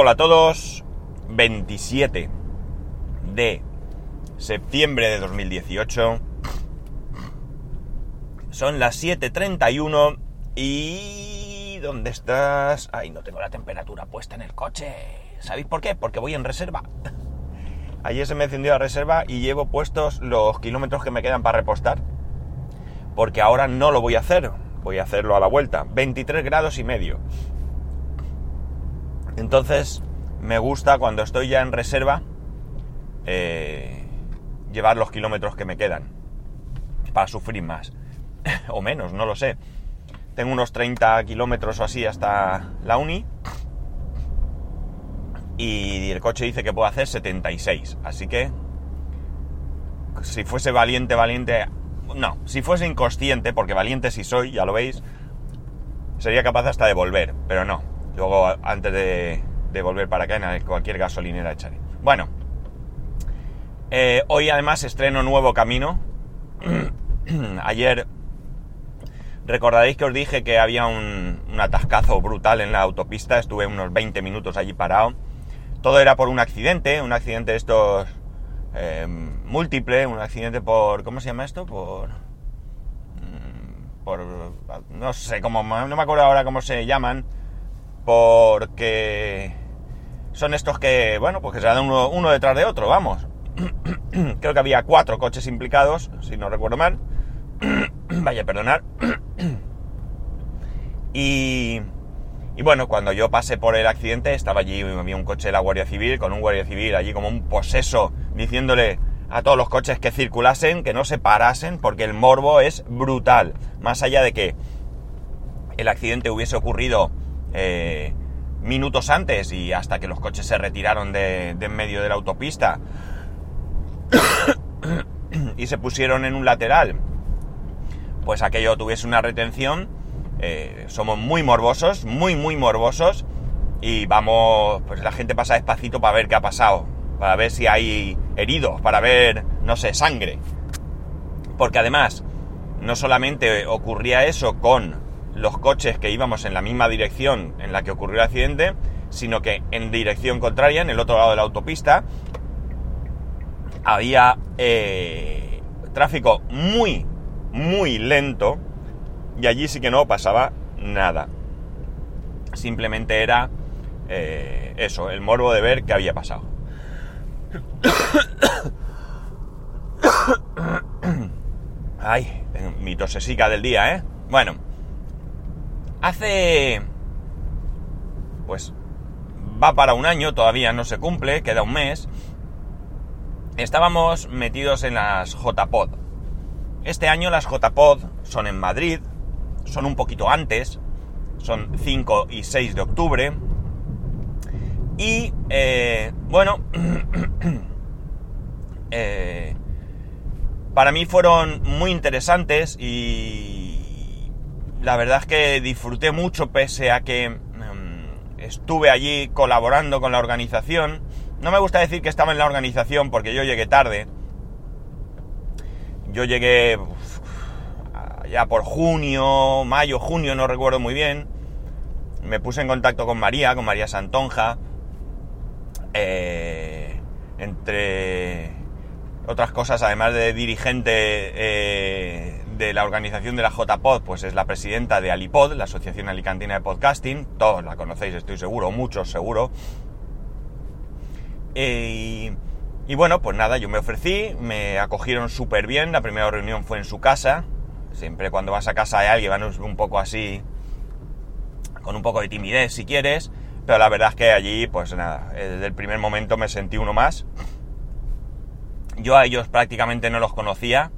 Hola a todos, 27 de septiembre de 2018. Son las 7.31 y... ¿Dónde estás? Ay, no tengo la temperatura puesta en el coche. ¿Sabéis por qué? Porque voy en reserva. Ayer se me encendió la reserva y llevo puestos los kilómetros que me quedan para repostar. Porque ahora no lo voy a hacer. Voy a hacerlo a la vuelta. 23 grados y medio. Entonces, me gusta cuando estoy ya en reserva eh, llevar los kilómetros que me quedan. Para sufrir más. o menos, no lo sé. Tengo unos 30 kilómetros o así hasta la uni. Y el coche dice que puedo hacer 76. Así que, si fuese valiente, valiente... No, si fuese inconsciente, porque valiente si soy, ya lo veis, sería capaz hasta de volver. Pero no. Luego, antes de, volver para acá, en cualquier gasolinera echaré. Bueno. Eh, hoy además estreno nuevo camino. Ayer Recordaréis que os dije que había un, atascazo brutal en la autopista, estuve unos 20 minutos allí parado. Todo era por un accidente, un accidente de estos eh, múltiple, un accidente por... ¿Cómo se llama esto? Por... Mm, por... No sé cómo... No me acuerdo ahora cómo se llaman. Porque... Son estos que, bueno, pues que se dan uno, detrás de otro, vamos. Creo que había cuatro coches implicados, si no recuerdo mal. Vaya, perdonar. y, y bueno, cuando yo pasé por el accidente, estaba allí, había un coche de la Guardia Civil, con un Guardia Civil allí como un poseso, diciéndole a todos los coches que circulasen, que no se parasen, porque el morbo es brutal. Más allá de que el accidente hubiese ocurrido eh, minutos antes y hasta que los coches se retiraron de, en medio de la autopista y se pusieron en un lateral pues aquello tuviese una retención. Eh, somos muy morbosos, muy, muy morbosos. Y vamos, pues la gente pasa despacito para ver qué ha pasado. Para ver si hay heridos, para ver, no sé, sangre. Porque además, no solamente ocurría eso con los coches que íbamos en la misma dirección en la que ocurrió el accidente, sino que en dirección contraria, en el otro lado de la autopista, había eh, tráfico muy, muy lento y allí sí que no pasaba nada. Simplemente era eh, eso, el morbo de ver qué había pasado. Ay, mi tosesica del día, ¿eh? Bueno, hace... Pues va para un año, todavía no se cumple, queda un mes. Estábamos metidos en las JPod. Este año las JPod son en Madrid, son un poquito antes, son 5 y 6 de octubre. Y eh, bueno, eh, para mí fueron muy interesantes y la verdad es que disfruté mucho pese a que mm, estuve allí colaborando con la organización. No me gusta decir que estaba en la organización porque yo llegué tarde, yo llegué ya por junio, mayo, junio, no recuerdo muy bien. Me puse en contacto con María, con María Santonja. Eh, entre otras cosas, además de dirigente eh, de la organización de la JPod, pues es la presidenta de Alipod, la Asociación Alicantina de Podcasting. Todos la conocéis, estoy seguro, muchos seguro. Eh, y bueno, pues nada, yo me ofrecí, me acogieron súper bien, la primera reunión fue en su casa, siempre cuando vas a casa de alguien van un poco así, con un poco de timidez si quieres, pero la verdad es que allí, pues nada, desde el primer momento me sentí uno más. Yo a ellos prácticamente no los conocía,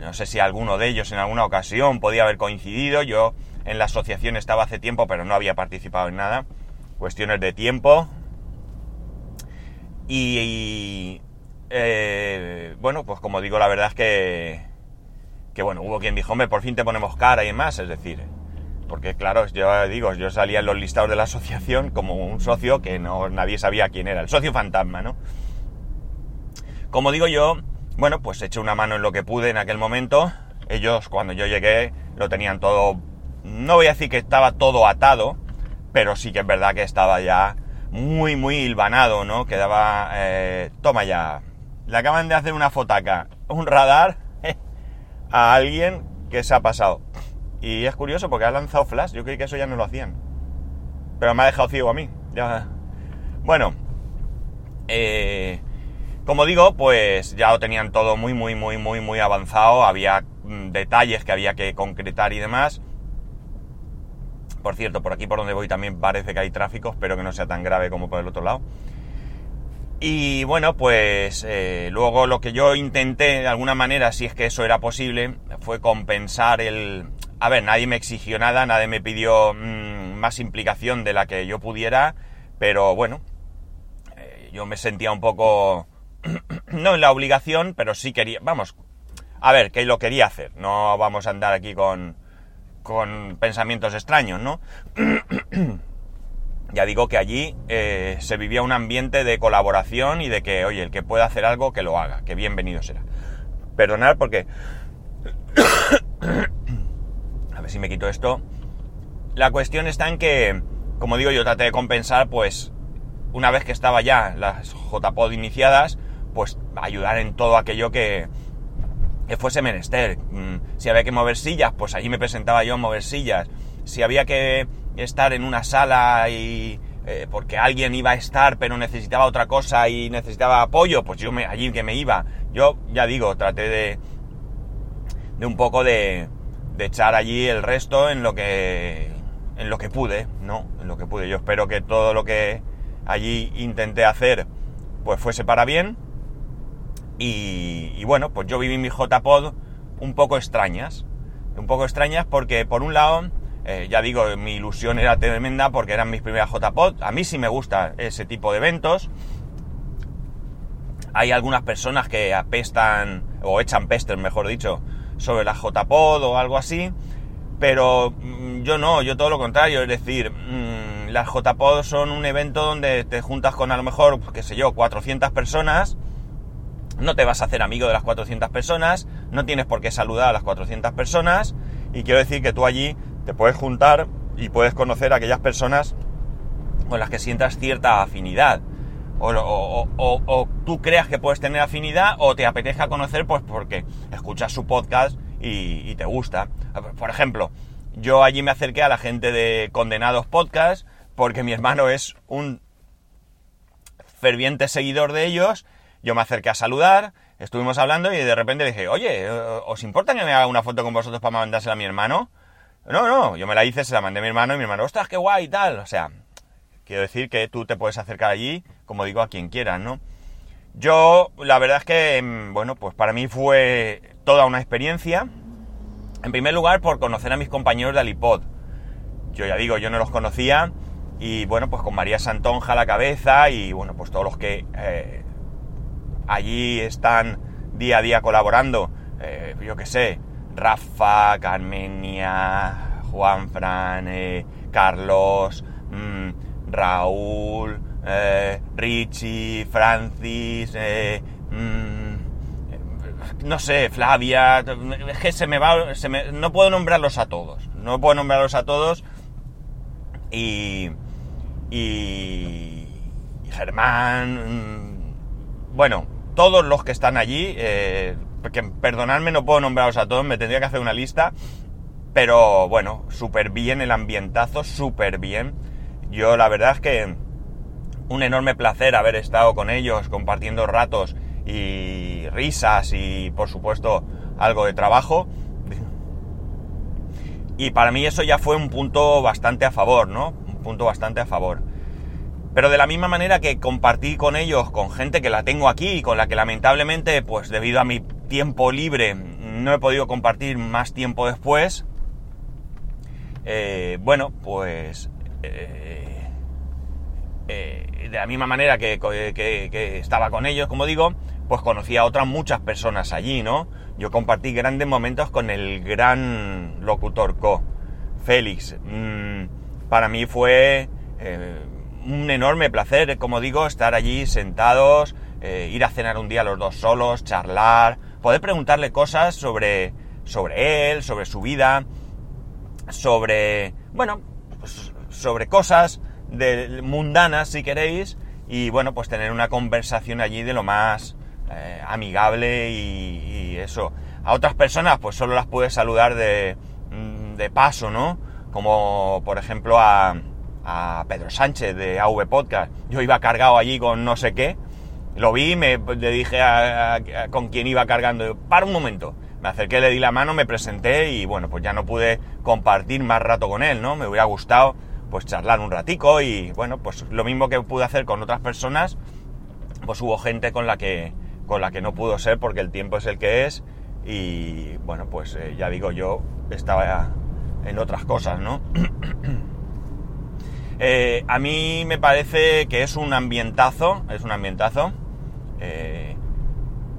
no sé si alguno de ellos en alguna ocasión podía haber coincidido, yo en la asociación estaba hace tiempo pero no había participado en nada, cuestiones de tiempo. Y, eh, bueno, pues como digo, la verdad es que, que, bueno, hubo quien dijo, hombre, por fin te ponemos cara y demás, es decir, porque claro, yo digo, yo salía en los listados de la asociación como un socio que no nadie sabía quién era, el socio fantasma, ¿no? Como digo yo, bueno, pues eché una mano en lo que pude en aquel momento. Ellos, cuando yo llegué, lo tenían todo, no voy a decir que estaba todo atado, pero sí que es verdad que estaba ya muy, muy hilvanado, ¿no? Quedaba, eh, toma ya, le acaban de hacer una fotaca, un radar a alguien que se ha pasado. Y es curioso porque ha lanzado flash, yo creí que eso ya no lo hacían. Pero me ha dejado ciego a mí. Ya. Bueno, eh, como digo, pues ya lo tenían todo muy, muy, muy, muy, muy avanzado. Había mm, detalles que había que concretar y demás. Por cierto, por aquí por donde voy también parece que hay tráfico, espero que no sea tan grave como por el otro lado. Y bueno, pues eh, luego lo que yo intenté de alguna manera, si es que eso era posible, fue compensar el... A ver, nadie me exigió nada, nadie me pidió mm, más implicación de la que yo pudiera, pero bueno, eh, yo me sentía un poco... no en la obligación, pero sí quería... Vamos, a ver, que lo quería hacer, no vamos a andar aquí con con pensamientos extraños, ¿no? ya digo que allí eh, se vivía un ambiente de colaboración y de que, oye, el que pueda hacer algo, que lo haga, que bienvenido será. Perdonad porque... A ver si me quito esto. La cuestión está en que, como digo, yo traté de compensar, pues, una vez que estaba ya las JPod iniciadas, pues ayudar en todo aquello que, que fuese menester. Mm, si había que mover sillas, pues allí me presentaba yo a mover sillas. Si había que estar en una sala y eh, porque alguien iba a estar pero necesitaba otra cosa y necesitaba apoyo, pues yo me, allí que me iba. Yo ya digo, traté de de un poco de, de echar allí el resto en lo que en lo que pude, ¿no? En lo que pude. Yo espero que todo lo que allí intenté hacer pues fuese para bien y, bueno, pues yo viví mi JPod un poco extrañas. Un poco extrañas porque, por un lado, eh, ya digo, mi ilusión era tremenda porque eran mis primeras JPod. A mí sí me gusta ese tipo de eventos. Hay algunas personas que apestan, o echan pestes, mejor dicho, sobre la JPod o algo así. Pero mm, yo no, yo todo lo contrario. Es decir, mm, las JPod son un evento donde te juntas con a lo mejor, qué sé yo, 400 personas no te vas a hacer amigo de las 400 personas, no tienes por qué saludar a las 400 personas y quiero decir que tú allí te puedes juntar y puedes conocer a aquellas personas con las que sientas cierta afinidad. O, tú creas que puedes tener afinidad o te apetezca conocer pues porque escuchas su podcast y, te gusta. Por ejemplo, yo allí me acerqué a la gente de Condenados Podcast porque mi hermano es un ferviente seguidor de ellos yo me acerqué a saludar, estuvimos hablando y de repente dije, oye, ¿os importa que me haga una foto con vosotros para mandársela a mi hermano? No, no, yo me la hice, se la mandé a mi hermano y mi hermano, ostras, qué guay y tal. O sea, quiero decir que tú te puedes acercar allí, como digo, a quien quieras, ¿no? Yo, la verdad es que, mm, bueno, pues para mí fue toda una experiencia. En primer lugar, por conocer a mis compañeros de Alipod. Yo ya digo, yo no los conocía y bueno, pues con María Santonja a la cabeza y bueno, pues todos los que eh, allí están día a día colaborando, eh, yo qué sé, Rafa, Carmenia, Juan Fran, eh, Carlos, mm, Raúl, eh, Richie, Francis, mm, no sé, Flavia, es que se me va, no puedo nombrarlos a todos, no puedo nombrarlos a todos. Y, y, Germán, mm, bueno, todos los que están allí, eh, perdonadme, no puedo nombraros a todos, me tendría que hacer una lista, pero bueno, súper bien el ambientazo, súper bien. Yo la verdad es que un enorme placer haber estado con ellos, compartiendo ratos y risas y por supuesto algo de trabajo. Y para mí eso ya fue un punto bastante a favor, ¿no? Un punto bastante a favor. Pero de la misma manera que compartí con ellos, con gente que la tengo aquí y con la que lamentablemente, pues debido a mi tiempo libre, no he podido compartir más tiempo después, eh, bueno, pues eh, eh, de la misma manera que, estaba con ellos, como digo, pues conocí a otras muchas personas allí, ¿no? Yo compartí grandes momentos con el gran locutor Co, Félix. Mm, para mí fue un enorme placer, como digo, estar allí sentados, eh, ir a cenar un día los dos solos, charlar, poder preguntarle cosas sobre, sobre él, sobre su vida, sobre, bueno, pues, sobre cosas de mundanas, si queréis, y bueno, pues tener una conversación allí de lo más eh, amigable y, eso. A otras personas, pues solo las puedes saludar de, mm, de paso, ¿no? Como por ejemplo a, a Pedro Sánchez de AV Podcast. Yo iba cargado allí con no sé qué, lo vi, me le dije a, con quién iba cargando, para un momento. Me acerqué, le di la mano, me presenté y bueno, pues ya no pude compartir más rato con él, ¿no? Me hubiera gustado pues charlar un ratico y bueno, pues lo mismo que pude hacer con otras personas, pues hubo gente con la que con la que no pudo ser porque el tiempo es el que es y bueno, pues eh, ya digo, yo estaba en otras cosas, ¿no? Eh, a mí me parece que es un ambientazo, es un ambientazo. Eh,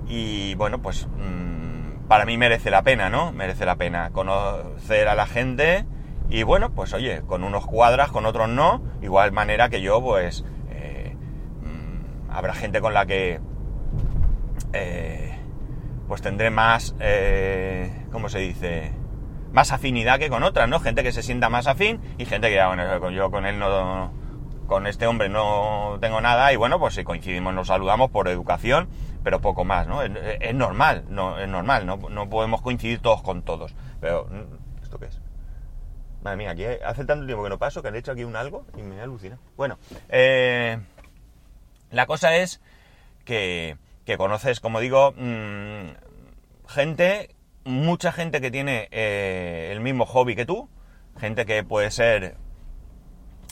y bueno, pues mm, para mí merece la pena, ¿no? Merece la pena conocer a la gente y bueno, pues oye, con unos cuadras, con otros no. Igual manera que yo, pues eh, mm, habrá gente con la que pues tendré más, ¿cómo se dice? Más afinidad que con otras, ¿no? Gente que se sienta más afín y gente que, bueno, yo con él no, con este hombre no tengo nada y bueno, pues si coincidimos nos saludamos por educación, pero poco más, ¿no? Es, normal, no, es normal, no, no, podemos coincidir todos con todos. Pero, ¿esto qué es? Madre mía, aquí hace tanto tiempo que no paso que han hecho aquí un algo y me alucina. Bueno, eh, la cosa es que, que conoces, como digo, mmm, gente mucha gente que tiene eh, el mismo hobby que tú, gente que puede ser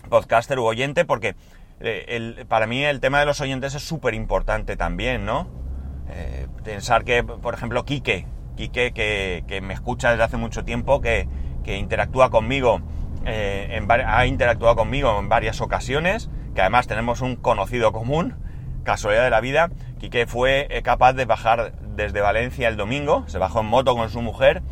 podcaster u oyente, porque eh, para mí el tema de los oyentes es súper importante también, ¿no? Eh, pensar que, por ejemplo, Quique, Quique que, me escucha desde hace mucho tiempo, que, interactúa conmigo, ha interactuado conmigo en varias ocasiones, que además tenemos un conocido común, casualidad de la vida, Quique fue capaz de bajar desde Valencia el domingo, se bajó en moto con su mujer,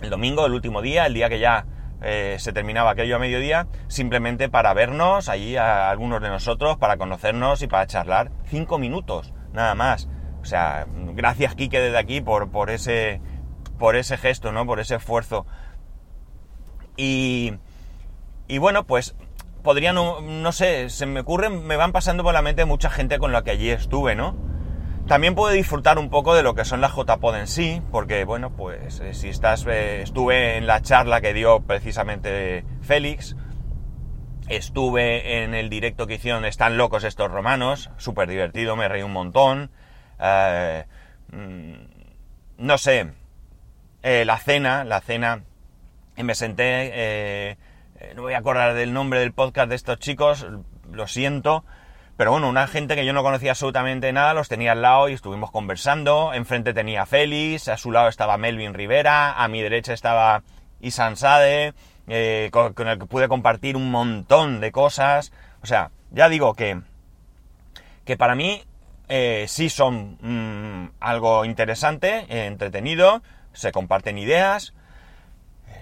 el domingo, el último día, el día que ya eh, se terminaba aquello a mediodía, simplemente para vernos allí a algunos de nosotros, para conocernos y para charlar. Cinco minutos, nada más. O sea, gracias Quique desde aquí por, por, ese, por ese gesto, ¿no? Por ese esfuerzo. Y, y bueno, pues podría, no, no sé, se me ocurren, me van pasando por la mente mucha gente con la que allí estuve, ¿no? También puede disfrutar un poco de lo que son las JPod en sí, porque bueno, pues eh, si estás, eh, estuve en la charla que dio precisamente Félix, estuve en el directo que hicieron Están locos estos romanos, súper divertido, me reí un montón. Eh, mm, no sé, la cena, la cena, me senté, no voy a acordar del nombre del podcast de estos chicos, lo siento, pero bueno, una gente que yo no conocía absolutamente nada, los tenía al lado y estuvimos conversando. Enfrente tenía Félix, a su lado estaba Melvin Rivera, a mi derecha estaba Isan Sade, eh, con, el que pude compartir un montón de cosas. O sea, ya digo que, que para mí eh, sí son mm, algo interesante, eh, entretenido, se comparten ideas,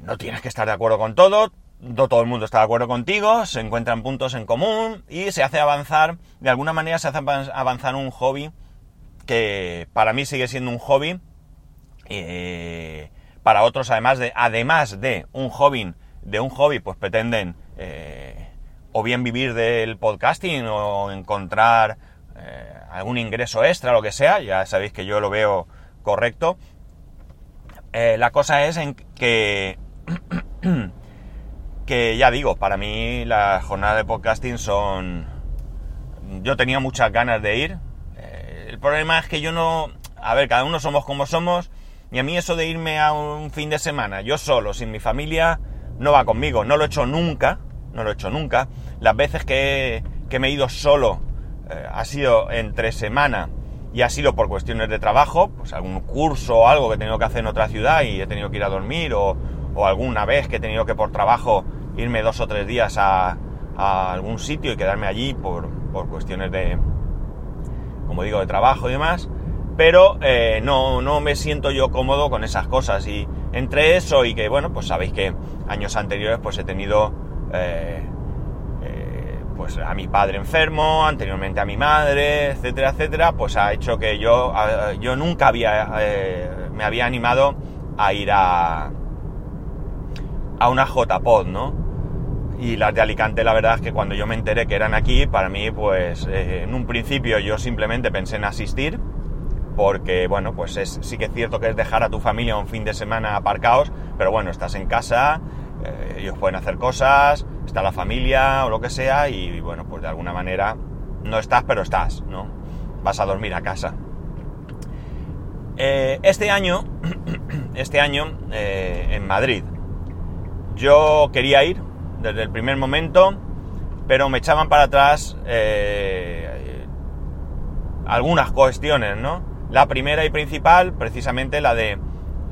no tienes que estar de acuerdo con todo, no todo el mundo está de acuerdo contigo, se encuentran puntos en común y se hace avanzar, de alguna manera se hace avanzar un hobby que para mí sigue siendo un hobby, eh, para otros además de, además de un hobby, de un hobby pues pretenden eh, o bien vivir del podcasting o encontrar eh, algún ingreso extra, lo que sea, ya sabéis que yo lo veo correcto. la cosa es en que que ya digo, para mí las jornadas de podcasting son... Yo tenía muchas ganas de ir. Eh, el problema es que yo no... A ver, cada uno somos como somos. Y a mí eso de irme a un fin de semana, yo solo, sin mi familia, no va conmigo. No lo he hecho nunca. No lo he hecho nunca. Las veces que, que me he ido solo eh, ha sido entre semana y ha sido por cuestiones de trabajo, pues algún curso o algo que he tenido que hacer en otra ciudad y he tenido que ir a dormir o, o alguna vez que he tenido que por trabajo irme dos o tres días a, algún sitio y quedarme allí por, cuestiones de, como digo, de trabajo y demás, pero eh, no, no me siento yo cómodo con esas cosas y entre eso y que, bueno, pues sabéis que años anteriores pues he tenido eh, eh, pues a mi padre enfermo, anteriormente a mi madre, etcétera, etcétera, pues ha hecho que yo, yo nunca había, me había animado a ir a, a una JPod, ¿no? Y las de Alicante, la verdad es que cuando yo me enteré que eran aquí, para mí, pues eh, en un principio yo simplemente pensé en asistir, porque bueno, pues es, sí que es cierto que es dejar a tu familia un fin de semana aparcados, pero bueno, estás en casa, eh, ellos pueden hacer cosas, está la familia o lo que sea, y bueno, pues de alguna manera no estás, pero estás, ¿no? Vas a dormir a casa. Eh, este año, este año en Madrid, yo quería ir, desde el primer momento, pero me echaban para atrás eh, algunas cuestiones, ¿no? La primera y principal, precisamente la de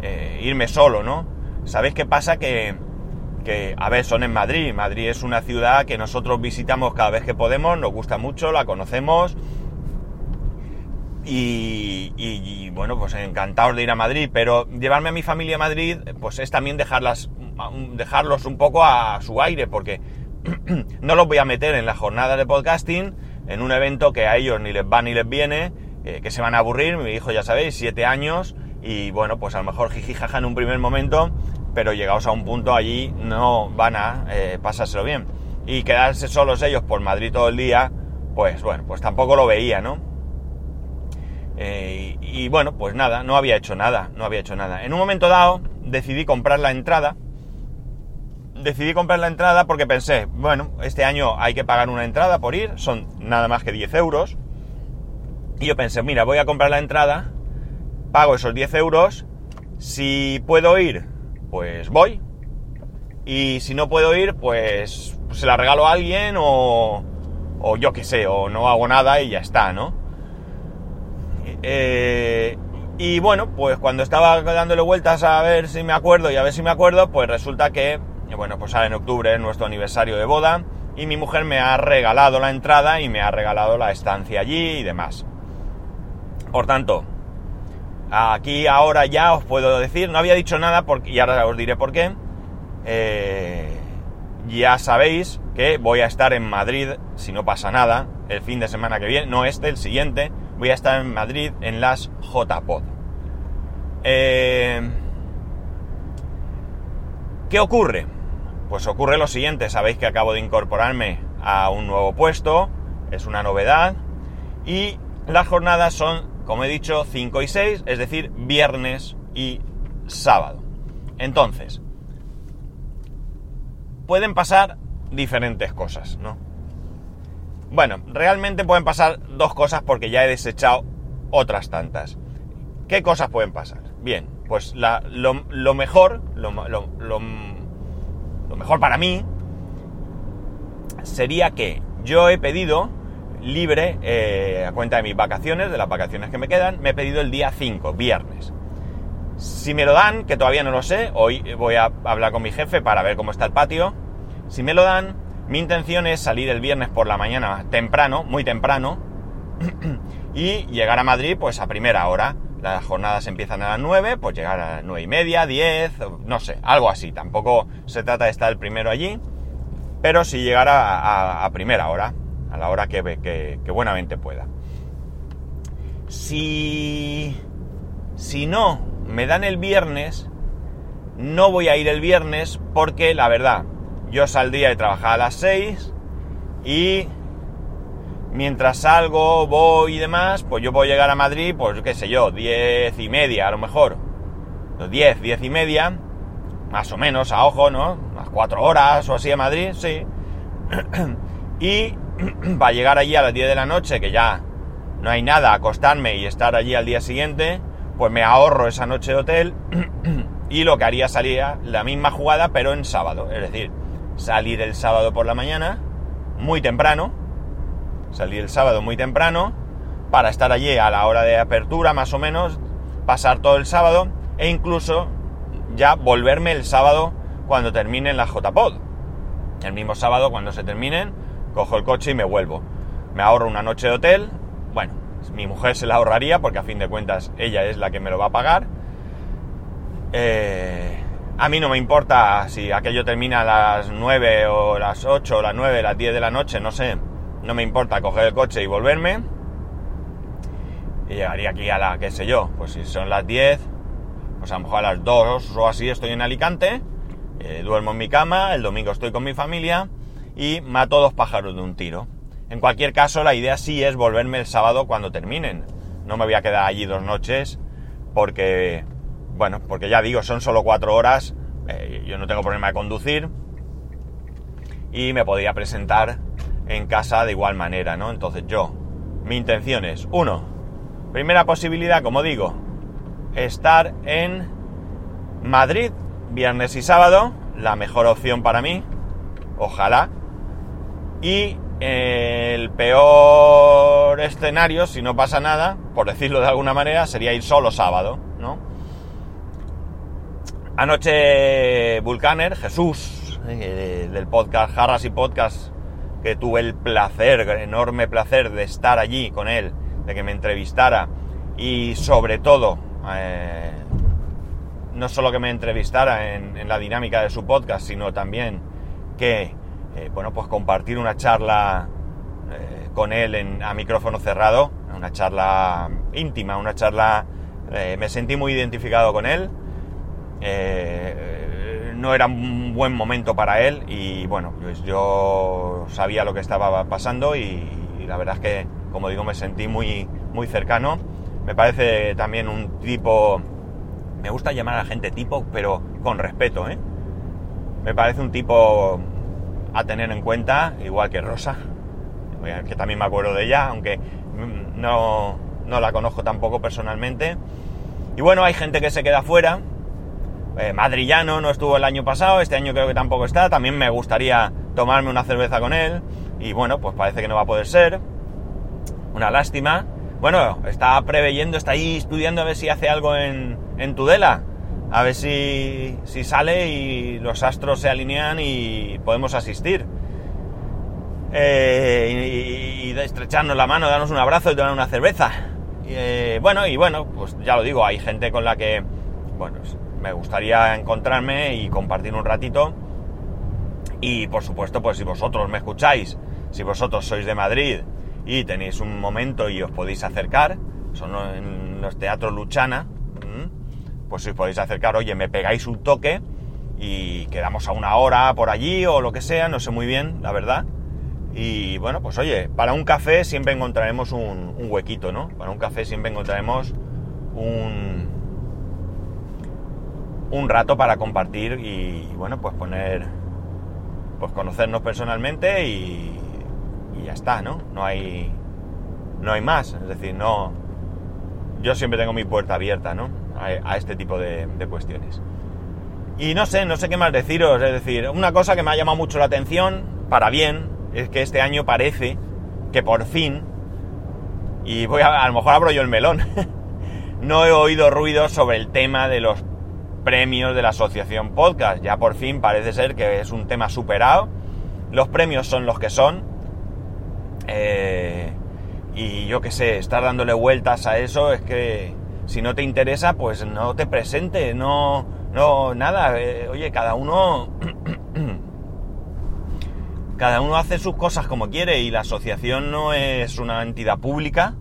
eh, irme solo, ¿no? ¿Sabéis qué pasa? Que, que, a ver, son en Madrid. Madrid es una ciudad que nosotros visitamos cada vez que podemos, nos gusta mucho, la conocemos. Y, y, bueno, pues encantados de ir a Madrid, pero llevarme a mi familia a Madrid, pues es también dejarlas dejarlos un poco a su aire, porque no los voy a meter en la jornada de podcasting, en un evento que a ellos ni les va ni les viene, eh, que se van a aburrir, mi hijo ya sabéis, siete años, y bueno, pues a lo mejor jijijaja en un primer momento, pero llegados a un punto allí no van a eh, pasárselo bien. Y quedarse solos ellos por Madrid todo el día, pues bueno, pues tampoco lo veía, ¿no? Eh, y, y bueno, pues nada, no había hecho nada, no había hecho nada. En un momento dado decidí comprar la entrada, decidí comprar la entrada porque pensé, bueno, este año hay que pagar una entrada por ir, son nada más que 10 euros. Y yo pensé, mira, voy a comprar la entrada, pago esos 10 euros, si puedo ir, pues voy. Y si no puedo ir, pues, se la regalo a alguien o, o yo qué sé, o no hago nada y ya está, ¿no? Eh, y bueno, pues cuando estaba dándole vueltas a ver si me acuerdo y a ver si me acuerdo, pues resulta que bueno, pues ahora en octubre es nuestro aniversario de boda y mi mujer me ha regalado la entrada y me ha regalado la estancia allí y demás. Por tanto, aquí ahora ya os puedo decir, no había dicho nada porque, y ahora os diré por qué. Eh, ya sabéis que voy a estar en Madrid, si no pasa nada, el fin de semana que viene, no este, el siguiente, voy a estar en Madrid en las JPod. Eh, ¿Qué ocurre? Pues ocurre lo siguiente, sabéis que acabo de incorporarme a un nuevo puesto, es una novedad, y las jornadas son, como he dicho, 5 y 6, es decir, viernes y sábado. Entonces, pueden pasar diferentes cosas, ¿no? Bueno, realmente pueden pasar dos cosas porque ya he desechado otras tantas. ¿Qué cosas pueden pasar? Bien, pues lo, mejor, lo, lo mejor para mí sería que yo he pedido libre, eh, a cuenta de mis vacaciones, de las vacaciones que me quedan, me he pedido el día 5, viernes. Si me lo dan, que todavía no lo sé, hoy voy a hablar con mi jefe para ver cómo está el patio. Si me lo dan, mi intención es salir el viernes por la mañana temprano, muy temprano, y llegar a Madrid pues a primera hora las jornadas empiezan a las 9, pues llegar a las 9 y media, 10, no sé, algo así. Tampoco se trata de estar el primero allí, pero sí llegar a, primera hora, a la hora que, que, que, buenamente pueda. Si, si no me dan el viernes, no voy a ir el viernes porque la verdad, yo saldría de trabajar a las 6 y mientras salgo, voy y demás, pues yo puedo llegar a Madrid, pues qué sé yo, diez y media a lo mejor. Diez, diez y media, más o menos, a ojo, ¿no? Unas cuatro horas o así a Madrid, sí. y va a llegar allí a las 10 de la noche, que ya no hay nada, acostarme y estar allí al día siguiente, pues me ahorro esa noche de hotel y lo que haría sería la misma jugada, pero en sábado. Es decir, salir el sábado por la mañana, muy temprano, Salí el sábado muy temprano para estar allí a la hora de apertura más o menos, pasar todo el sábado e incluso ya volverme el sábado cuando terminen las JPod. El mismo sábado cuando se terminen, cojo el coche y me vuelvo. Me ahorro una noche de hotel. Bueno, mi mujer se la ahorraría porque a fin de cuentas ella es la que me lo va a pagar. Eh, a mí no me importa si aquello termina a las 9 o las 8 o las 9, las 10 de la noche, no sé no me importa coger el coche y volverme. Y llegaría aquí a la, qué sé yo, pues si son las 10, pues a lo mejor a las 2 o así estoy en Alicante, eh, duermo en mi cama, el domingo estoy con mi familia y mato dos pájaros de un tiro. En cualquier caso, la idea sí es volverme el sábado cuando terminen. No me voy a quedar allí dos noches porque, bueno, porque ya digo, son solo cuatro horas, eh, yo no tengo problema de conducir y me podría presentar en casa de igual manera, ¿no? Entonces yo, mi intención es, uno, primera posibilidad, como digo, estar en Madrid viernes y sábado, la mejor opción para mí, ojalá. Y el peor escenario, si no pasa nada, por decirlo de alguna manera, sería ir solo sábado, ¿no? Anoche Vulcaner, Jesús, eh, del podcast Harras y Podcast, que tuve el placer, enorme placer de estar allí con él, de que me entrevistara y sobre todo, eh, no solo que me entrevistara en, la dinámica de su podcast, sino también que, eh, bueno, pues compartir una charla eh, con él en, a micrófono cerrado, una charla íntima, una charla... me sentí muy identificado con él. No era un buen momento para él y bueno, pues yo sabía lo que estaba pasando y, la verdad es que, como digo, me sentí muy, muy cercano me parece también un tipo... Me gusta llamar a la gente tipo, pero con respeto, ¿eh? Me parece un tipo a tener en cuenta, igual que Rosa, que también me acuerdo de ella, aunque no, no la conozco tampoco personalmente. Y bueno, hay gente que se queda fuera. Eh, Madrillano no estuvo el año pasado, este año creo que tampoco está. También me gustaría tomarme una cerveza con él. Y bueno, pues parece que no va a poder ser. Una lástima. Bueno, está preveyendo, está ahí estudiando a ver si hace algo en, Tudela. A ver si, sale y los astros se alinean y podemos asistir. Eh, y, estrecharnos la mano, darnos un abrazo y tomar una cerveza. Eh, bueno, y bueno, pues ya lo digo, hay gente con la que, bueno, me gustaría encontrarme y compartir un ratito. Y por supuesto, pues si vosotros me escucháis, si vosotros sois de Madrid y tenéis un momento y os podéis acercar, son en los teatros Luchana, pues si os podéis acercar, oye, me pegáis un toque y quedamos a una hora por allí o lo que sea, no sé muy bien, la verdad. Y bueno, pues oye, para un café siempre encontraremos un, huequito, ¿no? Para un café siempre encontraremos un, un rato para compartir y bueno, pues poner, pues conocernos personalmente y, ya está, ¿no? No hay, no hay más. Es decir, no. Yo siempre tengo mi puerta abierta, ¿no? A, este tipo de, cuestiones. Y no sé, no sé qué más deciros. Es decir, una cosa que me ha llamado mucho la atención, para bien, es que este año parece que por fin, y voy a, a lo mejor abro yo el melón, no he oído ruido sobre el tema de los premios de la asociación podcast. Ya por fin parece ser que es un tema superado. Los premios son los que son. Eh, y yo qué sé, estar dándole vueltas a eso es que si no te interesa, pues no te presente, no, no, nada. Eh, oye, cada uno, cada uno hace sus cosas como quiere y la asociación no es una entidad pública,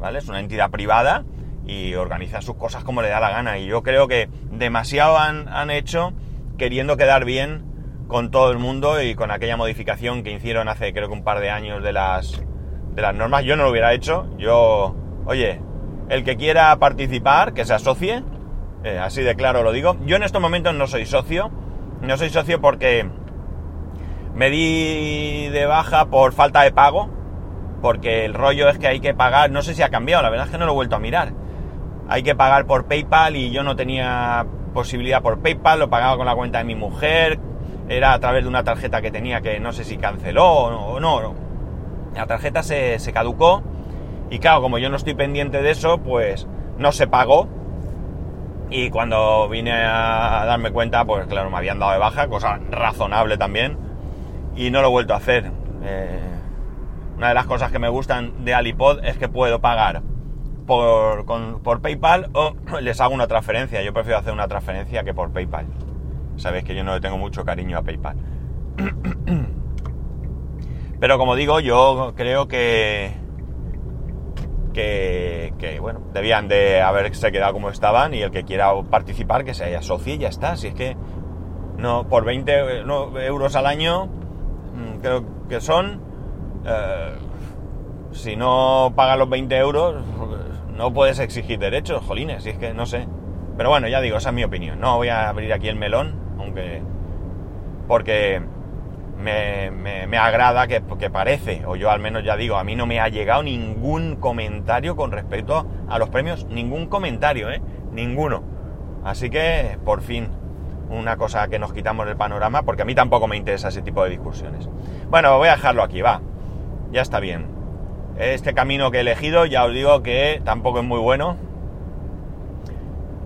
¿vale? Es una entidad privada y organiza sus cosas como le da la gana. Y yo creo que demasiado han, han hecho queriendo quedar bien con todo el mundo y con aquella modificación que hicieron hace creo que un par de años de las, de las normas. Yo no lo hubiera hecho. Yo, oye, el que quiera participar, que se asocie. Eh, así de claro lo digo. Yo en estos momentos no soy socio. No soy socio porque me di de baja por falta de pago. Porque el rollo es que hay que pagar. No sé si ha cambiado, la verdad es que no lo he vuelto a mirar. Hay que pagar por PayPal y yo no tenía posibilidad por PayPal. Lo pagaba con la cuenta de mi mujer era a través de una tarjeta que tenía que no sé si canceló o no. La tarjeta se, caducó y claro, como yo no estoy pendiente de eso, pues no se pagó. Y cuando vine a darme cuenta, pues claro, me habían dado de baja, cosa razonable también, y no lo he vuelto a hacer. Eh, una de las cosas que me gustan de Alipod es que puedo pagar por, por PayPal o les hago una transferencia. Yo prefiero hacer una transferencia que por PayPal. Sabéis que yo no le tengo mucho cariño a PayPal. Pero como digo, yo creo que, que, bueno, debían de haberse quedado como estaban y el que quiera participar que se asocie y ya está. Si es que no, por 20 euros al año mm, creo que son, eh, si no pagas los 20 euros, no puedes exigir derechos, jolines, y es que no sé. Pero bueno, ya digo, esa es mi opinión. No voy a abrir aquí el melón, aunque... Porque me, me, agrada que, que, parece, o yo al menos ya digo, a mí no me ha llegado ningún comentario con respecto a los premios, ningún comentario, ¿eh? Ninguno. Así que, por fin, una cosa que nos quitamos del panorama, porque a mí tampoco me interesa ese tipo de discusiones. Bueno, voy a dejarlo aquí, va. Ya está bien. Este camino que he elegido, ya os digo que tampoco es muy bueno.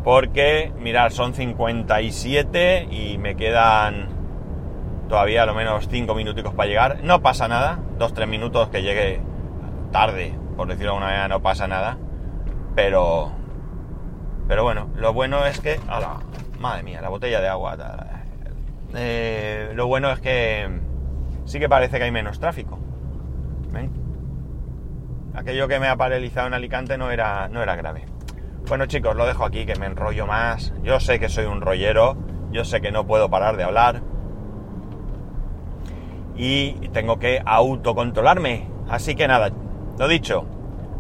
Porque, mirad, son 57 y me quedan todavía a lo menos 5 minuticos para llegar. No pasa nada, 2-3 minutos que llegue tarde, por decirlo de alguna manera, no pasa nada. Pero, pero bueno, lo bueno es que... ¡Hala! Madre mía, la botella de agua. Eh, lo bueno es que sí que parece que hay menos tráfico. ¿Ven? Aquello que me ha paralizado en Alicante no era, no era grave. Bueno chicos, lo dejo aquí, que me enrollo más. Yo sé que soy un rollero, yo sé que no puedo parar de hablar. Y tengo que autocontrolarme. Así que nada, lo dicho,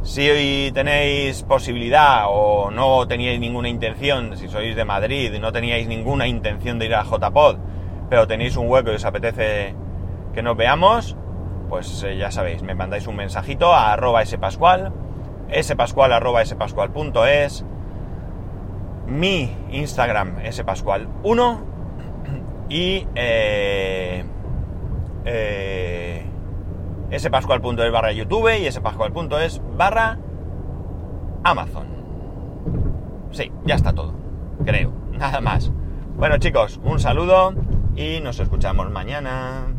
si hoy tenéis posibilidad o no teníais ninguna intención, si sois de Madrid y no teníais ninguna intención de ir a JPod, pero tenéis un hueco y os apetece que nos veamos, pues eh, ya sabéis, me mandáis un mensajito a arroba spascual, spascual arroba spascual.es, mi Instagram spascual1 y eh, eh, spascual.es barra YouTube y spascual.es barra Amazon. Sí, ya está todo. Creo. Nada más. Bueno chicos, un saludo y nos escuchamos mañana.